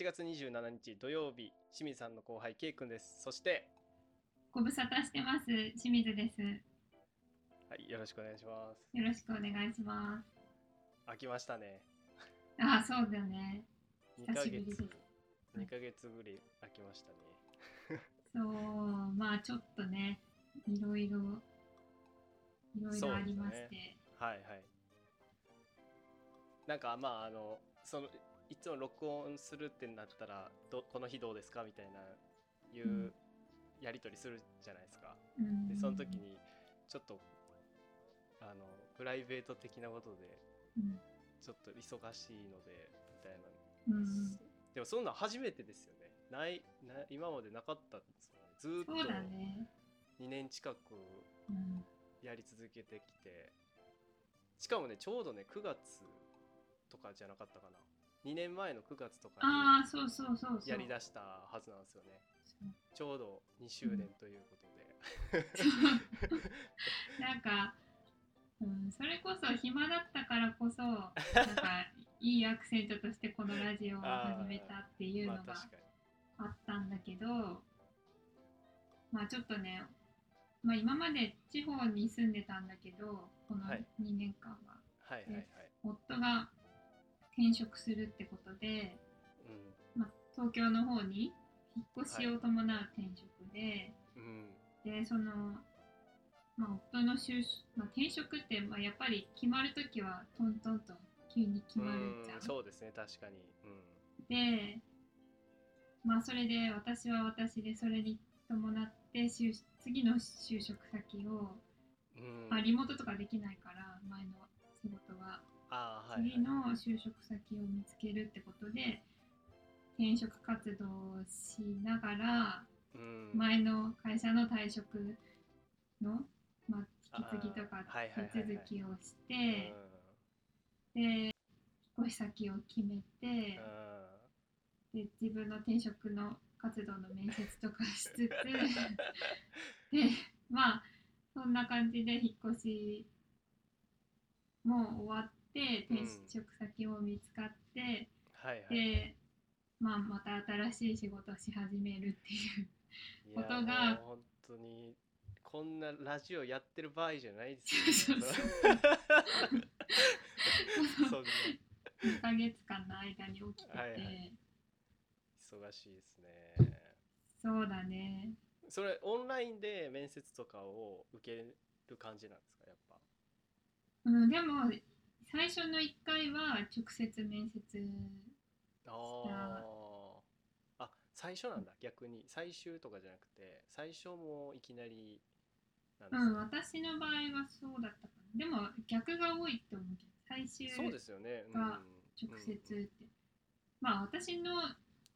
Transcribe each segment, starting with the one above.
8月27日土曜日清水さんの後輩 K 君ですそしてご無沙汰してます。清水です。よはいよろしくお願いしますろしくお願いします。飽きましたねああ、そうだよね。2ヶ久しぶりです月2ヶ月ぶり飽きましたねそう、まあちょっとね、いろいろ、いろいろありまして。はいはいなんかまああのそのいつも録音するってなったらどこの日どうですかみたいないううん。やり取りするじゃないですか、うん。でその時、にちょっとあのプライベート的なことでうん。ちょっと忙しいのでみたいな、うん、でもそんなん初めてですよね。ないな今までなかったんですよね。ずーっとそうだね。2年近くうん、やり続けてきて。しかもねちょうどね9月とかじゃなかったかな2年前の9月とかああ、そうそうそうそう。にやりだしたはずなんですよね。ちょうど2周年ということで、なんか、うん、それこそ暇だったからこそ、なんかいいアクセントとしてこのラジオを始めたっていう まあのがあったんだけど、まあちょっとね、まあ今まで地方に住んでたんだけど、このはい。2年間は、はいはいはい、夫が転職するってことで、うまあ、東京の方に引っ越しを伴う転職で、んうん、で、その、まあ夫の就職、まあ、転職って、まあ、やっぱり決まるときはトントンと急に決まるじゃうんんそうですね確かに、うん、で、まあそれで私は私でそれに伴って就次の就職先を、うん、まあリモートとかできないから前の次の就職先を見つけるってことで転職活動をしながらうん。前の会社の退職の、まあ、引き継ぎとか手続きをしうてで引っ越し先を決めて。ん。で自分の転職の活動の面接とかしつつ でまあそんな感じで引っ越しも終わってうん転職先も見つかって、はいはい。で、まあ、また新しい仕事をし始めるっていうことが本当にこんなラジオやってる場合じゃないですよ、ね、そうそんな2ヶ月間の間に起きてて、はいはい。忙しいですね。そうだね。それオンラインで面接とかを受ける感じなんですかやっぱ？うん、でも最初の1回は直接面接あー。あ最初なんだ。逆に。最終とかじゃなくて最初もいきなりなんですうん、ね私の場合はそうだったかな。でも逆が多いと思うけど、最終そうですよね、うん。が直接って。まあ私の、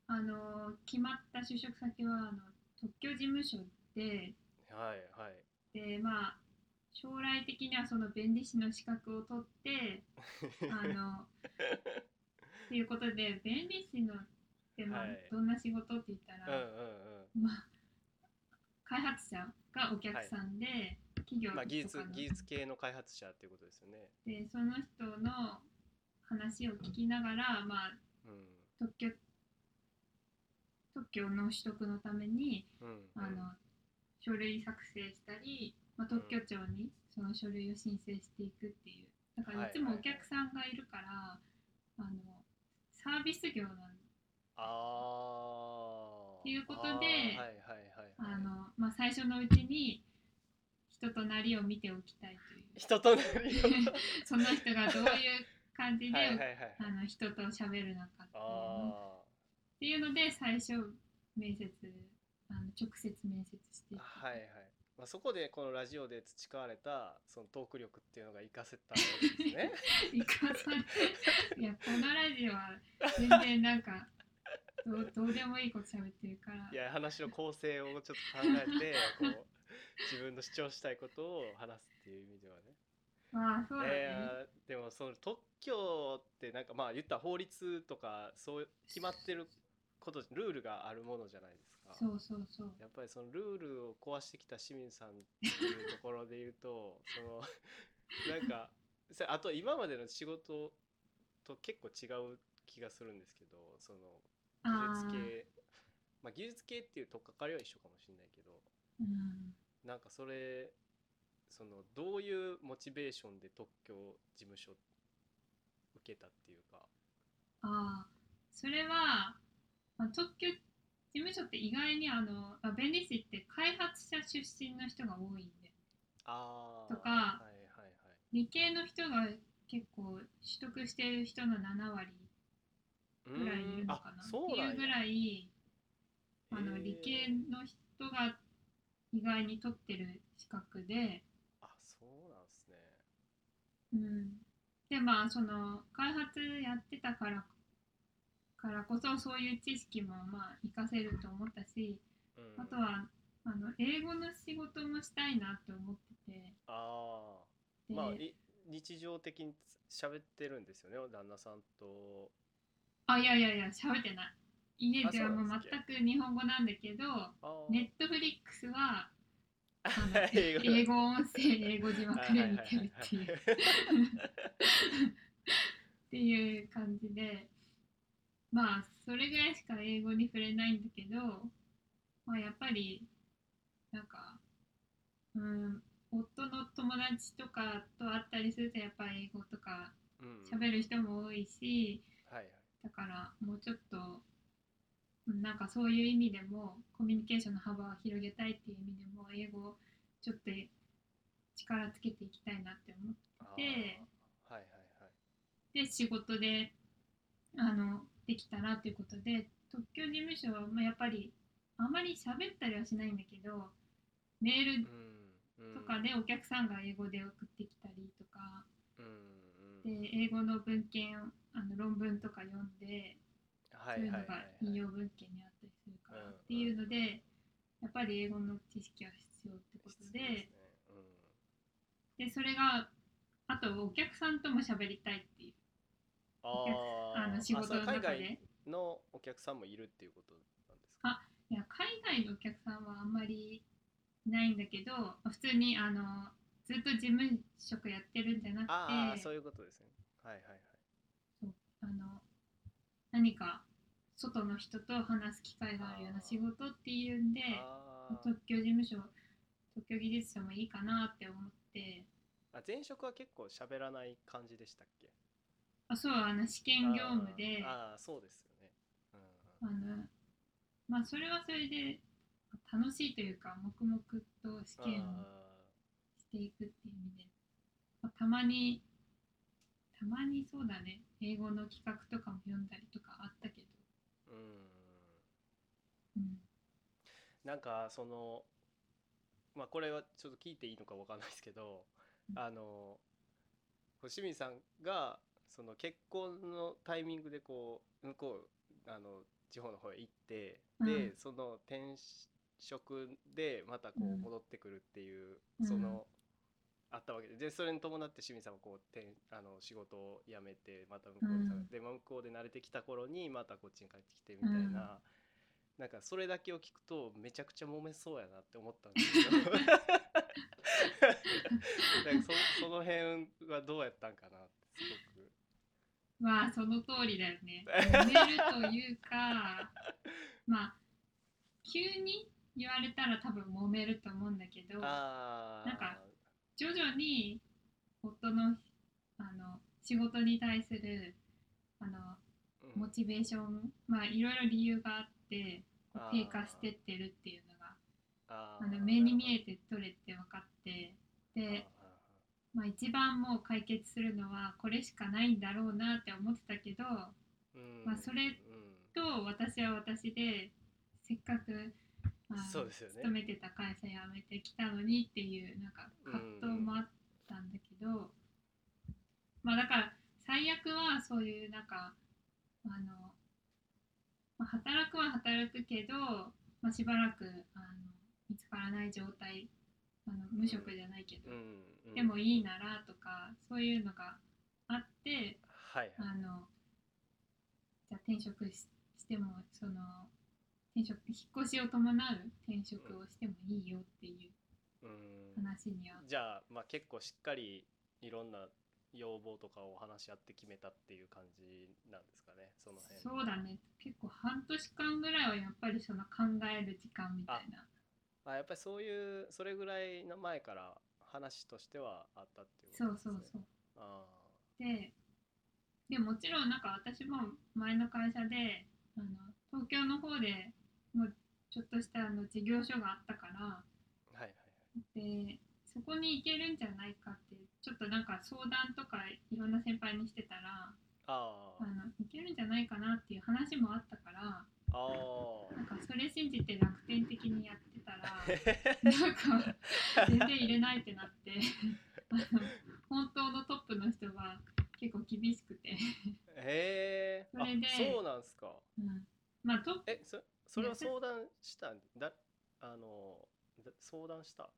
あの決まった就職先はあの特許事務所で、うんはいはい。で、まあ将来的にはその弁理士の資格を取って、あの、っていうことで、弁理士のってまあはい。どんな仕事って言ったうんら、うんうん。まあ開発者がお客さんで、企業とかの、まあ技術技術系の開発者っていうことですよね。でその人の話を聞きながら、まあ、うん。特許特許の取得のためにうん。あの書類作成したり、まあ、特許庁にその書類を申請していくっていう。だからいつもお客さんがいるから、あのサービス業なんああっていうことで最初のうちに人となりを見ておきたいという。人となりを。その人がどういう感じで、はいあの人と喋るのかっていうのあっていうので最初面接あの直接面接していあく。はいはい、まあ、そこでこのラジオで培われたそのトーク力っていうのが活かせたわけですね。生かされいやこのラジオは全然なんかどうどうでもいいこと喋ってるから。いや話の構成をちょっと考えて こう自分の主張したいことを話すっていう意味ではね。まあそうだね、えーでもその特許ってなんかまあ言ったら法律とかそう決まってることルールがあるものじゃないですかそうそうそう。やっぱりそのルールを壊してきた清水さんっていうところで言うと そのなんかさあと今までの仕事と結構違う気がするんですけどその技術系まあ技術系っていうとっかかりは一緒かもしれないけどうん。なんかそれそのどういうモチベーションで特許事務所受けたっていうか。ああそれは、まあ、特許事務所って意外にあのあ弁理士って開発者出身の人が多いんで。ああとかはいはい理系の人が結構取得してる人の7割はいぐらいいるのかな。っていうぐらいあの理系の人が意外に取ってる資格で、あそうなんですね。うん、でまあその開発やってたからからこそそういう知識もまあ活かせると思ったしうん。あとはあの英語の仕事もしたいなって思ってて。あで、あまあい日常的に喋ってるんですよね旦那さんと。あいやいやいや喋ってない。家ではもう全く日本語なんだけどネットフリックスは 英語音声英語字幕で見てるっていう。っていう感じでまあそれぐらいしか英語に触れないんだけど、まあ、やっぱりなんかうん夫の友達とかと会ったりするとやっぱり英語とかうん。喋る人も多いしはいはい。だからもうちょっとうんなんかそういう意味でもコミュニケーションの幅を広げたいっていう意味でも英語をちょっと力つけていきたいなって思って。はいはいはい。で仕事であのできたらということで特許事務所は、まあ、やっぱりあまり喋ったりはしないんだけどメールとかでお客さんが英語で送ってきたりとかで英語の文献あの論文とか読んではそういうのが引用文献にあったりするからうんっていうのでやっぱり英語の知識は必要ってことですね。うん。でそれがあとお客さんとも喋りたいっていうあの仕事の中で。海外のお客さんもいるっていうことなんですか？あいや海外のお客さんはあんまりいないんだけど普通にあのずっと事務職やってるんじゃなくて。ああそういうことですね。はいはいはい。あの何か外の人と話す機会があるような仕事っていうんで特許事務所特許技術者もいいかなって思って。あ前職は結構喋らない感じでしたっけ？あそうあの試験業務でああそうですよね、うんのまあそれはそれで楽しいというか黙々と試験をあしていくっていう意味で、まあたまにたまにそうだね。英語の企画とかも読んだりとかあったけど、ーうんうん、なんかそのまあこれはちょっと聞いていいのかわかんないですけど、うん。あの清水さんがその結婚のタイミングでこう向こうあの地方の方へ行って、うん。でその転職でまたこうん。う戻ってくるっていう、うん。そのあったわけ。ででそれに伴って清水さんはこう転あの仕事を辞めてまた向こうで,、うん。で向こうで慣れてきた頃にまたこっちに帰ってきてみたいな。なんかそれだけを聞くとめちゃくちゃ揉めそうやなって思ったんですけど なんかそその辺はどうやったんかなってすごくまあその通りだよね。揉めるというかまあ急に言われたら多分揉めると思うんだけどなんか徐々に夫のあの仕事に対するあのうん。モチベーションまあいろいろ理由があって低下してってるっていうのがあの目に見えて取れて分かってで、まあ、一番もう解決するのはこれしかないんだろうなって思ってたけどうん。まあそれうん。と私は私でせっかくあのそうですよね。勤めてた会社辞めてきたのにっていうなんか葛藤もあったんだけど、まあだから最悪はそういうなんかあの、まあ、働くは働くけど、まあ、しばらくあの見つからない状態あの無職じゃないけど、うんうん。でもいいならとかそういうのがあってはいはい。あのじゃあ転職ししてもその転職引っ越しを伴う転職をしてもいいよっていううん。話には、じゃあまあ結構しっかりいろんな要望とかを話し合って決めたっていう感じなんですかねその辺。そうだね。結構半年時間ぐらいはやっぱりその考える時間みたいなあやっぱりそういうそれぐらいの前から話としてはあったっていうこそうとですね。そうそうあででもちろんなんか私も前の会社であの東京の方でもうちょっとしたあの事業所があったから。あはいはい。でそこに行けるんじゃないかってちょっとなんか相談とかいろんな先輩にしてたら。ああのいけるんじゃないかなっていう話もあったから。ああなんかそれ信じて楽天的にやっなんか全然入れないってなって。あ の本当のトップの人が結構厳しくて、へえそれで。あそうなんすか。うん、まあトップ。えそそれは相談したんだ？あのだ相談した？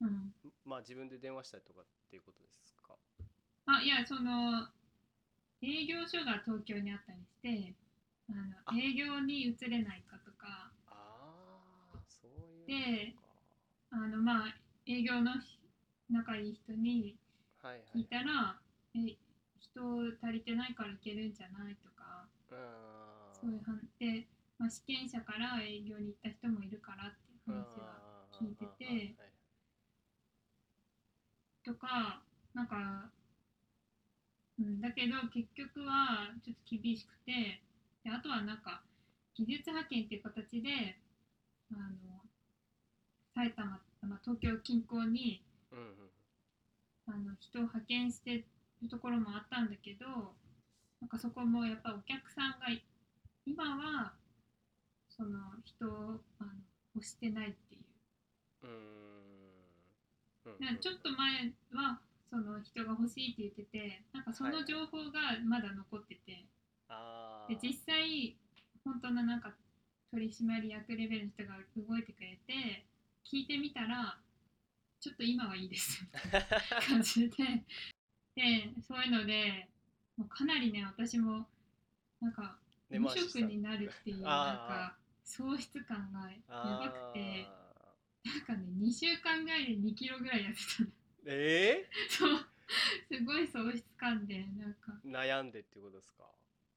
うん、まあ自分で電話したりとかっていうことですか？あいやその営業所が東京にあったりしてあのあ。営業に移れないそういうでこあのまあ営業のひ仲いい人にとかはいはい。聞いたら、え人足りてないからいけるんじゃないとかそういう話で、まあ、試験者から営業に行った人もいるからっていう話は聞いててはい。とかなんか、うん、だけど結局はちょっと厳しくてであとはなんか技術派遣っていう形であの埼玉、まあ、東京近郊にうんうん。あの人を派遣してるところもあったんだけどなんかそこもやっぱお客さんがい今はその人をあの欲してないっていう。うーん。うん。なんかちょっと前はその人が欲しいって言っててなんかその情報がまだ残ってて、あで実際本当のなんか取締役レベルの人が動いてくれて聞いてみたらちょっと今はいいですみたいな感じで。でそういうのでもうかなりね私もなんか無職になるっていうなんあか喪失感がやばくてあなんかね2週間ぐらいで2キロぐらい痩せたの。ー？えそう。すごい喪失感でなんか。ー、悩んでっていうことですか？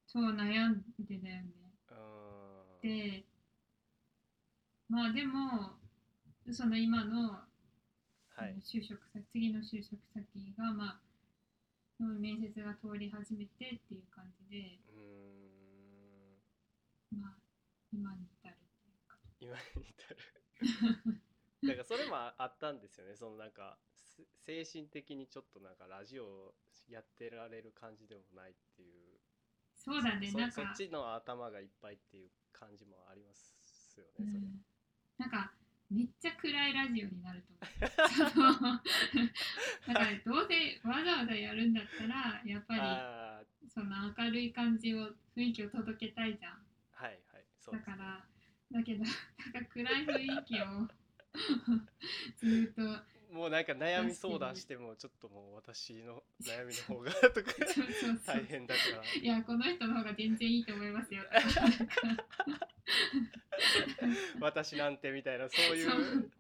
そう悩んでだよね。でまあでもその今のはい。就職先次の就職先がまあの面接が通り始めてっていう感じでうーん。まあ今に至るっていうか。今に至る。だからそれもああったんですよね。そのなんかす精神的にちょっとなんかラジオやってられる感じでもないっていう。そうだねそなんか。そっちの頭がいっぱいっていう感じもありますよねそれ、うん。なんかめっちゃ暗いラジオになると思 う。だからどうせわざわざやるんだったらやっぱありその明るい感じを雰囲気を届けたいじゃん。あはいはい。そうだからだけど なんか暗い雰囲気を ずっと。もうなんか悩み相談してもちょっともう私の悩みの方がとか大変だから。いやこの人の方が全然いいと思いますよ 私なんてみたいなそういう。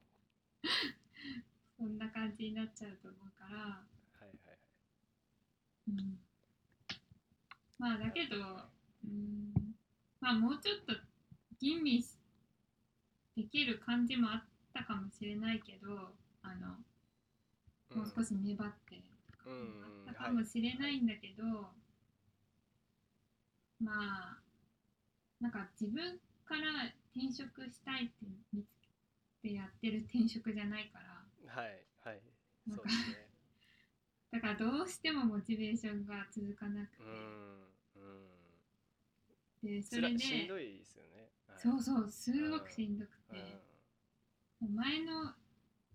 そんな感じになっちゃうと思うから、はいはいうん、まあだけどうん。まあもうちょっと吟味しできる感じもあったかもしれないけどあのもう少し粘って。とかもあったかもしれないんだけど、まあなんか自分から転職したいって見つけてやってる転職じゃないから。はいはい。そうですね。だからどうしてもモチベーションが続かなくて。う、んうん。でそれで。しんどいですよね。はい。そうそうすごくしんどくうん。て、前の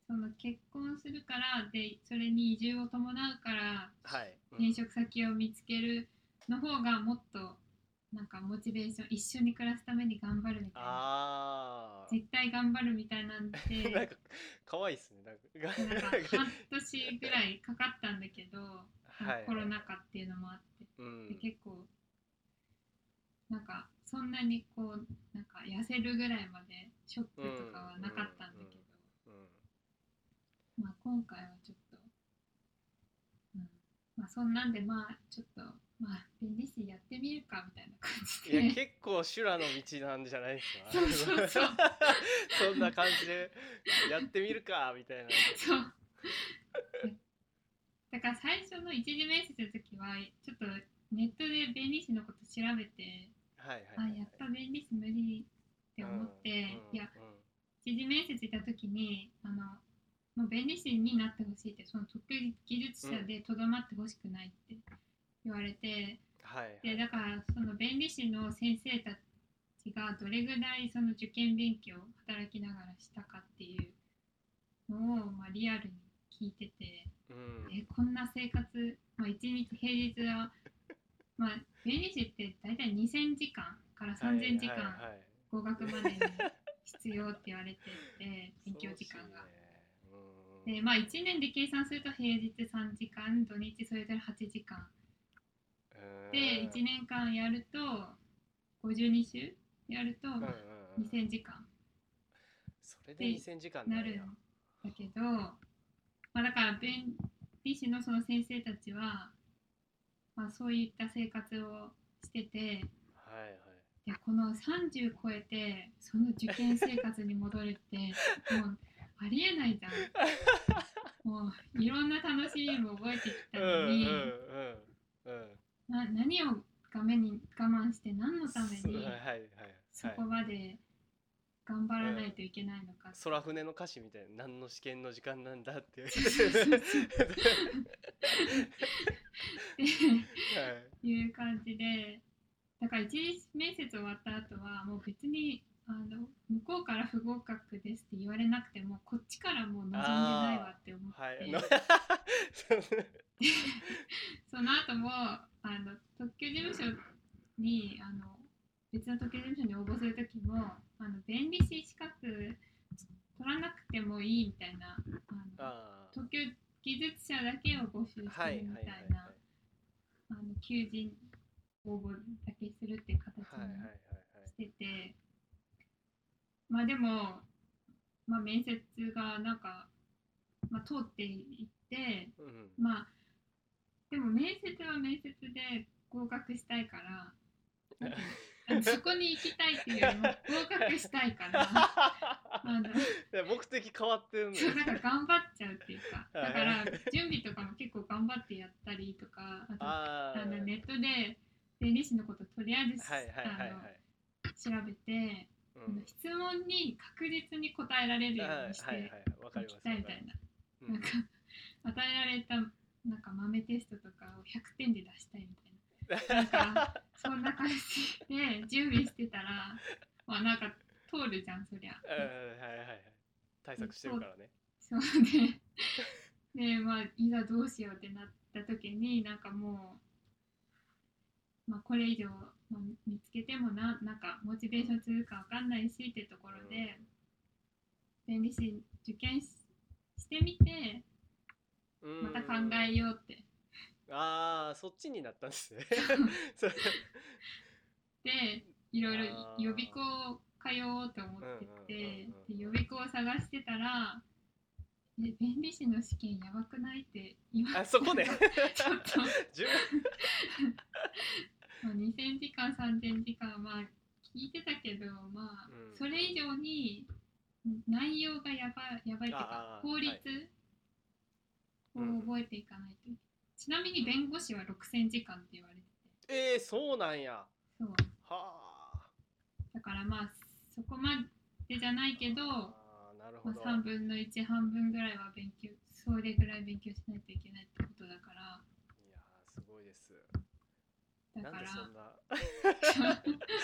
その結婚するからでそれに移住を伴うからはい、うん。転職先を見つけるの方がもっとなんかモチベーション一緒に暮らすために頑張るみたいな。あ絶対頑張るみたいなんあ なんでか可愛いですね。なんか なんか半年ぐらいかかったんだけど、はい。コロナ禍っていうのもあって、うん。で結構なんかそんなにこうなんか痩せるぐらいまでショックとかはなかったんだけど、うん。まあ今回はちょっと、うん、まあそんなんでまあちょっとまあ弁理士やってみるかみたいな感じいやで結構修羅の道なんじゃないですか？そうそうそう。そんな感じでやってみるかみたいな。そう。だから最初の一次面接の時はちょっとネットで弁理士のこと調べてはいあはいはい。やっぱ弁理士無理って思って、うんいや一次面接行った時にあのもう弁理士になってほしいってその特技術者でとどまってほしくないって言われて、はいはい。でだからその弁理士の先生たちがどれぐらいその受験勉強を働きながらしたかっていうのを、まあ、リアルに聞いてて、うん。えこんな生活、まあ、1日平日は、まあ、弁理士って大体2000時間から3000時間合格までに必要って言われてて 勉強時間が。でまあ1年で計算すると平日3時間土日それぞれ8時間で1年間やると52週やるとうんうんうん。2000時間。それで2000時間なるんだけど、まあ、だから弁理士のその先生たちは、まあ、そういった生活をしててはいはい。でこの30超えてその受験生活に戻るって もうありえないじゃん。もういろんな楽しみも覚えてきたのに、うんうんうんうんな何を画面に我慢して何のためにそこはいまで頑張らないといけないのか。空船の歌詞みたいな何の試験の時間なんだっていう。感じで。だから一次面接終わった後はもう別にあの向こうから不合格ですって言われなくてもこっちからもう望んでないわって思って、はい。のその後もあの 特許事務所にあの別の特許事務所に応募する時もあの弁理士資格取らなくてもいいみたいなあのあ特許技術者だけを募集してるみたはいいはいはい。なあの求人応募だけするっていう形はいはいはいにはい。してて、まあでも、まあ、面接がなんか、まあ、通っていってうんまあでも面接は面接で合格したいから そこに行きたいっていうよりも合格したいから。あの目的変わってるのそうなんか頑張っちゃうっていうか。はい。だから準備とかも結構頑張ってやったりとかあとあのネットで弁理士のこととりあえず、はいはいはいはい。あの調べて、質問に確実に答えられるようにしてはいわかりいきたいみたいな、うんなんか与えられたなんか豆テストとかを100点で出したいみたいな。なんかそんな感じで準備してたらまあなんか通るじゃんそりゃ。うん。はいはいはい。対策してるからね。そう。で、で、まあ、いざどうしようってなった時に、なんかもう、まあ、これ以上、まあ、見つけてもな、なんか、モチベーションするかわかんないしってところで、弁理士受験ししてみて、うん。また考えようって。ああそっちになったんですね。で、いろいろ予備校通おうと思ってて予備校を探してたら、え弁理士の試験やばくないって言われて。あそこで。ちょっと 十まあ、2000時間3000時間まあ聞いてたけどまあ、うんそれ以上に内容がやばいやばいっていうあかあ法律をうん覚えていかないといけない、ちなみに弁護士は6000時間って言われてて。えー、そうなんや。そう。はあ。だからまあそこまでじゃないけど、まあーなるほあ、ど、3分の1半分ぐらいは勉強それぐらい勉強しないといけないってことだから。いやーすごいです。だから。なんでそんな。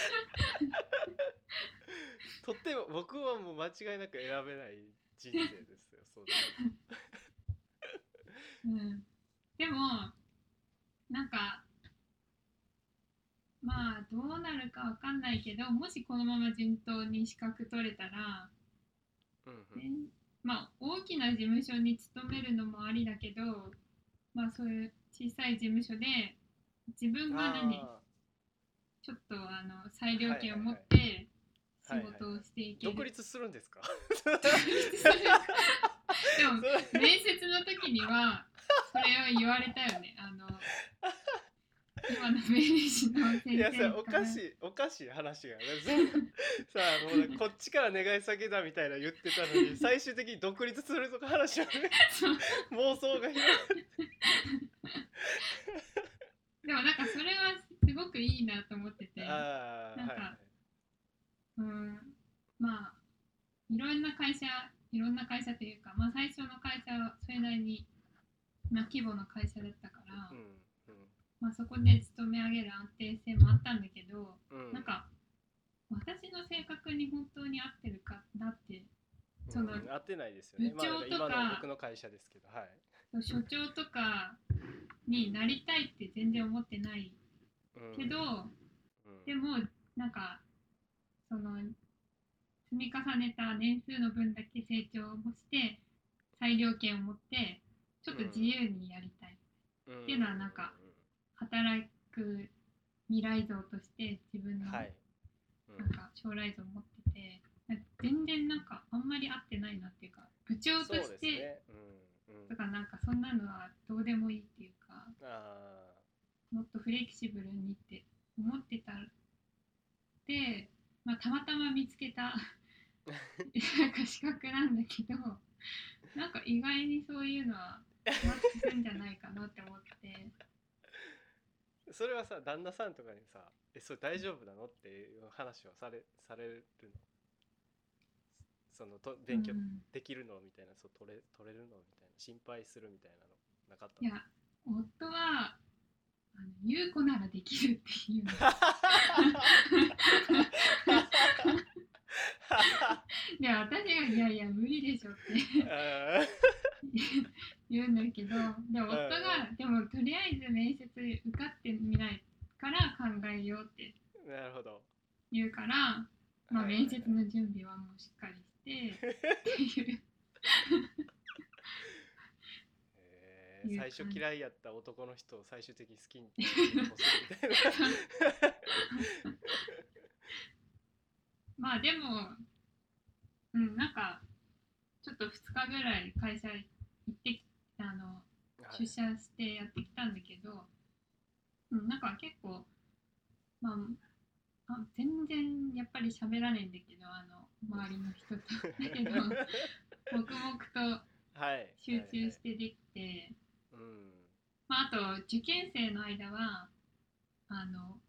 とっても僕はもう間違いなく選べない人生ですよそうだ うん、でもなんかまあどうなるかわかんないけどもしこのまま順当に資格取れたら、うんうん。ねまあ大きな事務所に勤めるのもありだけどまあそういう小さい事務所で自分が何あちょっとあの裁量権を持っはて仕はいはい。事をしていーける、独立するんですか？でも 面接の時にはそれを言われたよね。あの今のの先生いやさおかしいおかしい話が さあもうこっちから願い下げだみたいな言ってたのに 最終的に独立するとか話はね。妄想が広でもなんかそれはすごくいいなと思ってて。なんかはい。うんまあいろんな会社いろんな会社というか、まあ、最初の会社はそれなりに、まあ、規模の会社だったから、うんまあ、そこで勤め上げる安定性もあったんだけど、うん。うんなんか私の性格に本当に合ってるかなってうんその合ってないですよね。部長とかまあ、今の僕の会社ですけどはい。所長とかになりたいって全然思ってないうん。けど、うん。でもなんかその積み重ねた年数の分だけ成長もして裁量権を持ってちょっと自由にやりたい、うんっていうのはなんか働く未来像として自分のはい、うん。なんか将来像を持っててなんか全然なんかあんまり合ってないなっていうか部長として、ね。うんうん。とかなんかそんなのはどうでもいいっていうかあもっとフレキシブルにって思ってたで、まあ、たまたま見つけた なんか資格なんだけどなんか意外にそういうのはマッチするんじゃないかなって思って。ーそれはさ旦那さんとかにさ「えそれ大丈夫なの?」っていう話はされされるの？そのと勉強うん。できるのみたいなそう取れ取れるのみたいな心配するみたいなの？なかった？いや夫はあの優子ならできるっていう。ので私が「いやいや無理でしょ」って。あ言うんだけどでも夫が「でもとりあえず面接受かってみないから考えよう」ってーなるほど、言うから、まあ、はい面接の準備はもうしっかりしてっていう。え最初嫌いやった男の人を最終的に好きになってみたいな。まあでもうんなんかちょっと2日ぐらい会社行ってきあのはい。出社してやってきたんだけど、うん、なんか結構まああ全然やっぱり喋らないんだけどあの周りの人と。だけど 黙々とはい。集中してできて、うん。まあ、あと受験生の間はあの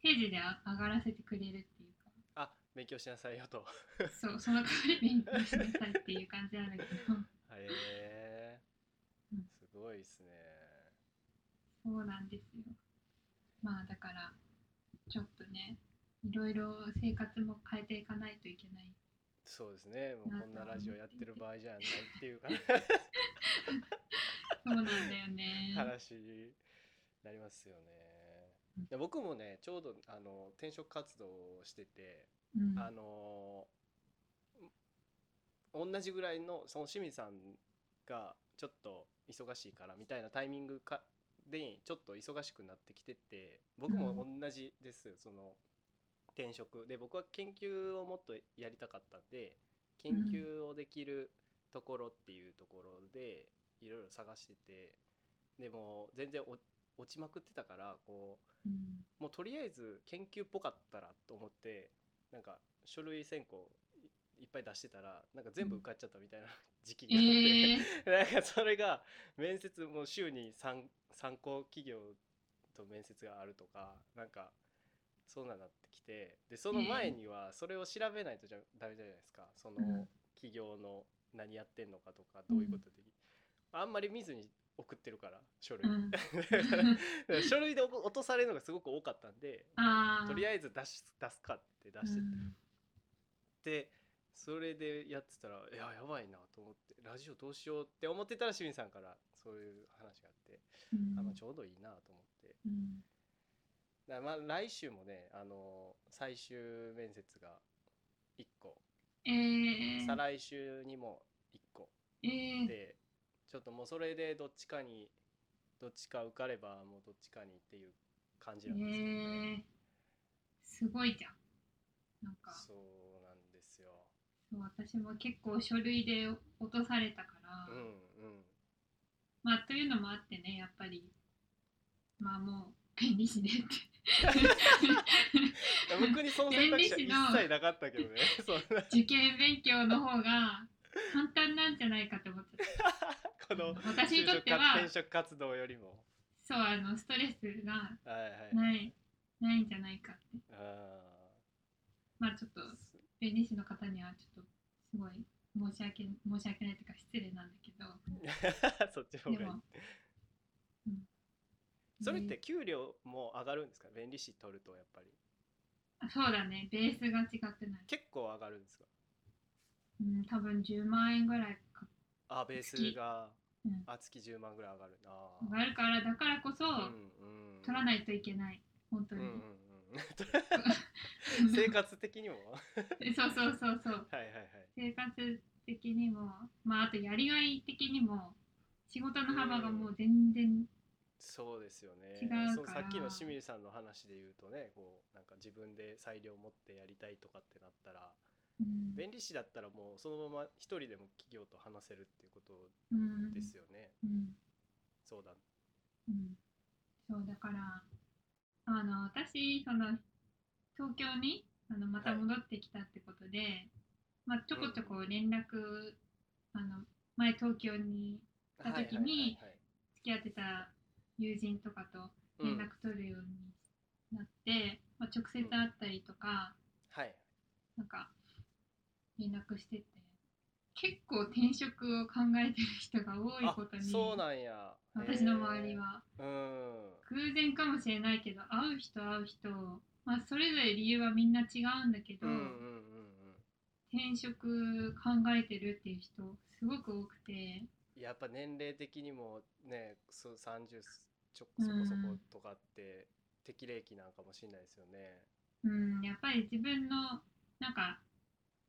定時であ上がらせてくれるっていうか。あ勉強しなさいよと。そうその代わり勉強しなさいっていう感じなんだけどへえうんすごいですねそうなんですよ。まあだからちょっとねいろいろ生活も変えていかないといけない。そうですね。もうこんなラジオやってる場合じゃないっていうか そうなんだよね。話になりますよね。で僕もねちょうどあの転職活動をしててうん。あの同じぐらいのその清水さんがちょっと忙しいからみたいなタイミングかでちょっと忙しくなってきてて僕も同じです、その転職。で僕は研究をもっとやりたかったんで研究をできるところっていうところでいろいろ探しててでも全然お落ちまくってたからこううん。もうとりあえず研究っぽかったらと思ってなんか書類選考いいっぱい出してたらなんか全部受かっちゃったみたいな 時期えがあって、なんかそれが面接もう週に 3, 3個企業と面接があるとかなんかそんななってきてでその前にはそれを調べないとじゃダメじゃないですか。そうん。の企業の何やってんのかとかどういうことで、あんまり見ずに送ってるから書類、うん。書類で落とされるのがすごく多かったんでとりあえず出し出すかって出してうん。って、それでやってたらいややばいなと思ってラジオどうしようって思ってたら清水さんからそういう話があって、うん。あまあちょうどいいなと思って。うん。だまあ来週もねあの最終面接が1個、えー。再来週にも1個。えー。でちょっともうそれでどっちかにどっちか受かればもうどっちかにっていう感じなんですけどね、えー。すごいじゃん。なんか。そうそう私も結構書類で落とされたから、うんうん。まあというのもあってねやっぱり。まあもう便利士でって。僕にその選択肢は一切なかったけどね。受験勉強の方が簡単なんじゃないかって思ってた。この私にとっては転職活動よりも。そうあのストレスがはいはい。ないないんじゃないかって。あまあちょっと弁理士の方にはちょっとすごい申し訳申し訳ないというか失礼なんだけど。ー そっちの方がいい。うん、それって給料も上がるんですか？弁理士取るとやっぱり。あそうだね。ベースが違ってない。結構上がるんですか？うん多分10万円ぐらいか。あベースがうん。あ月10万ぐらい上がる。な上がるからだからこそ、うんうん。取らないといけない。本当に、うんうんうん 生活的にも。そうそうそうそう。はいはいはい。生活的にも。まああとやりがい的にも仕事の幅がもう全然そうですよね。違うから。そうさっきの清水さんの話で言うとねこうなんか自分で裁量を持ってやりたいとかってなったらうん。弁理士だったらもうそのまま一人でも企業と話せるっていうことうんですよね、うん。そうだうん。そうだからあの私その東京にあのまた戻ってきたってことで、まあ、ちょこちょこ連絡、あの前東京にた時にはいはい付き合ってた友人とかとはいはい連絡取るようになって、まあ、直接会ったりとか、はい。なんか連絡してて結構転職を考えてる人が多いあことにそうなんや私の周りは。へーうん。偶然かもしれないけど会う人会う人、まあ、それぞれ理由はみんな違うんだけど、うんうんうんうん。転職考えてるっていう人すごく多くて。やっぱ年齢的にもねそう30ちょそこそことかって適齢期なんかもしれないですよね。うん、やっぱり自分のなんか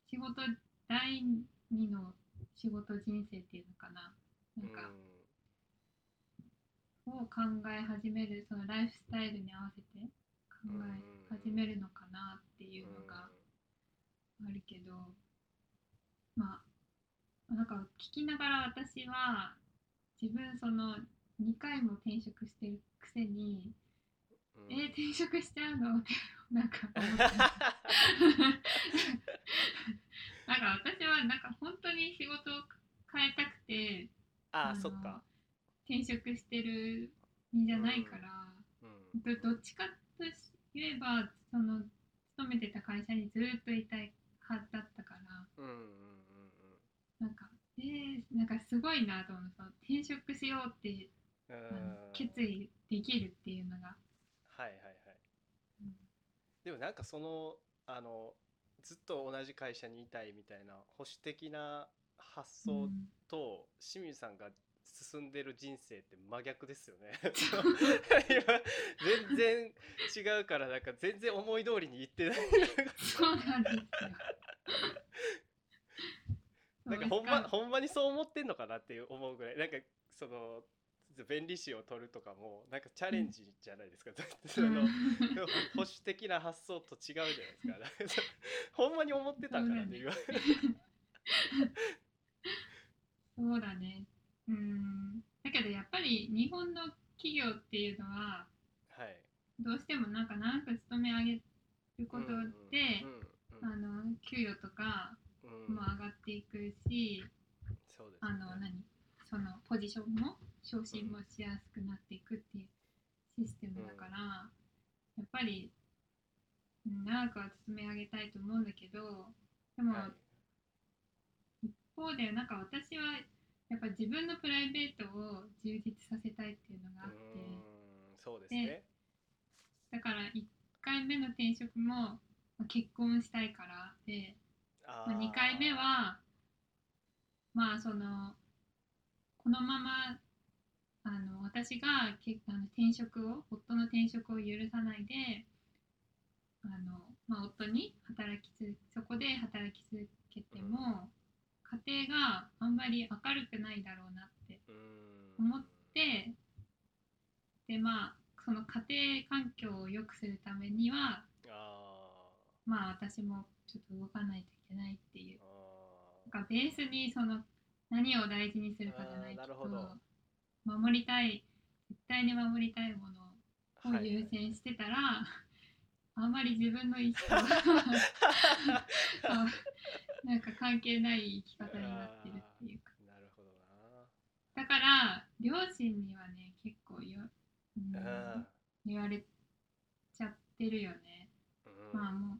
仕事第二の仕事人生っていうのかな。なんか、を考え始めるそのライフスタイルに合わせて考え始めるのかなっていうのがあるけどまあなんか聞きながら私は自分その2回も転職してるくせに、うん。うんえー転職しちゃうの？っ てなんか思って。なんか私はなんか本当に仕事を変えたくてあのそっか。転職してるんじゃないから、うんどどっちかと言えばその勤めてた会社にずっといたい派だったからうんうんうんなんかえー、なんかすごいなと思うその転職しようって決意できるっていうのが、はいはいはい。うん。でもなんかそのあのずっと同じ会社にいたいみたいな保守的な発想うん。と清水さんが進んでる人生って真逆ですよね。今全然違うからなんか全然思い通りにいってない。そうなんですよ。なんかほんまほんまにそう思ってんのかなっていう思うぐらいなんかその弁理士を取るとかもなんかチャレンジじゃないですか。その保守的な発想と違うじゃないですか。ほんまに思ってたんかなっていう。そうだね。うん。だけどやっぱり日本の企業っていうのははい。どうしてもなんか長く勤め上げることで、うんうんあの給与とかうんうんも上がっていくし、そうですあの何そのポジションも昇進もしやすくなっていくっていうシステムだから、やっぱりうん長くは勤め上げたいと思うんだけどでも、はい一方でなんか私はやっぱ自分のプライベートを充実させたいっていうのがあって。そうですね。だから1回目の転職もまあ結婚したいからで、あまあ、2回目はまあそのこのままあの私がけあの転職を夫の転職を許さないであの、まあ、夫に働きつそこで働き続けても、家庭があんまり明るくないだろうなって思ってでまあその家庭環境を良くするためにはあまあ私もちょっと動かないといけないっていう。なんかベースにその何を大事にするかじゃないけど。守りたい絶対に守りたいものを優先してたら、あんまり自分の意思と なんか関係ない生き方になってるっていうか。なるほどだから両親にはね結構よ、うん言われちゃってるよね、うん。まあも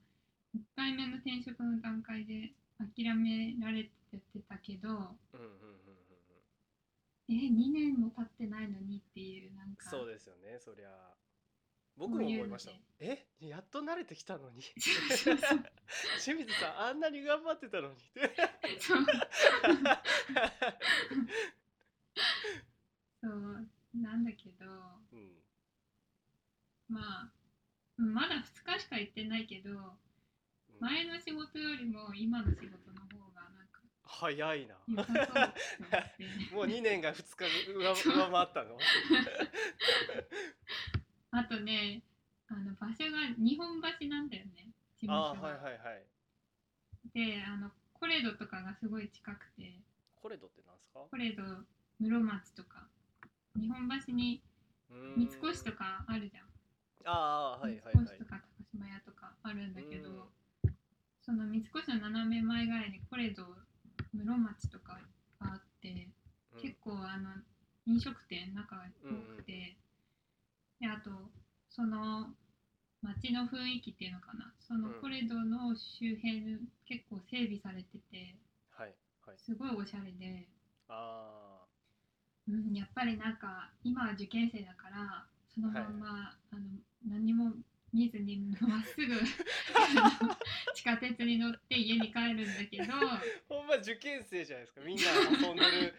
う1回目の転職の段階で諦められてたけどうんうんうんえ2年も経ってないのにっていうなんか。そうですよねそりゃ僕も思いました。え？やっと慣れてきたのに。清水さんあんなに頑張ってたのに。そうそうなんだけどうん。まあうんまだ2日しか行ってないけどうん。前の仕事よりも今の仕事の方がなんか早いな。もう2年が2日上上回ったの？あとねあの場所が日本橋なんだよね事務ああはいはいはい。であのコレドとかがすごい近くて。コレドってなんですか？コレド室町とか。日本橋に三越とかあるじゃん。ああはいはいはい。三越とか高島屋とかあるんだけど、その三越の斜め前ぐらいにコレド室町とかがあって、うん。結構あの飲食店仲が多くて、であとその街の雰囲気っていうのかな。そのうん。コレドの周辺結構整備されててはいはい。すごいおしゃれで、あうん、やっぱりなんか今は受験生だからそのまんま、あの何も見ずにまっすぐ 地下鉄に乗って家に帰るんだけどあほんま受験生じゃないですか。みんな遊んでる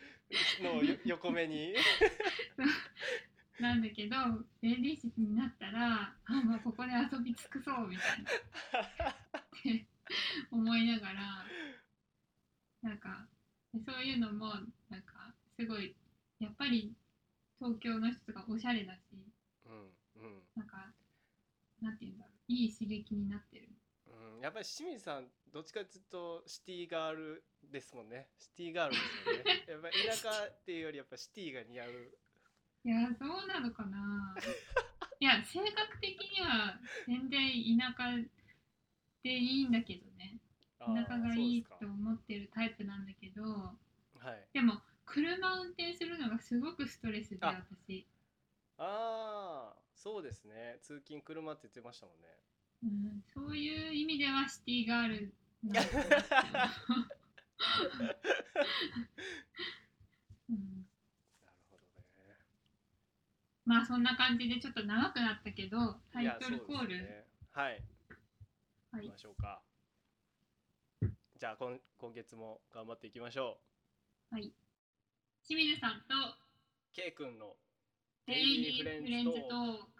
のよ 横目に なんだけど弁理士になったらあもうここで遊び尽くそうみたいな。って思いながらなんかそういうのもなんかすごいやっぱり東京の人とかおしゃれだしうんうん。なんかなんていうんだろういい刺激になってる。うん、やっぱり清水さんどっちかっていうとシティガールですもんね。シティガールですもんね。やっぱり田舎っていうよりやっぱシティが似合ういやそうなのかな。いや性格的には全然田舎でいいんだけどね。田舎がいいと思ってるタイプなんだけど。か。はい。でも車運転するのがすごくストレスであ私、ああそうですね。通勤車って言ってましたもんね。うん、そういう意味ではシティガール なのかなって思う、うん、なるほどねまあそんな感じでちょっと長くなったけどタイトルコール、ねはい。はい。行きましょうか。じゃあ今今月も頑張っていきましょう。はい。清水さんとケイ君のデイリーフレンズと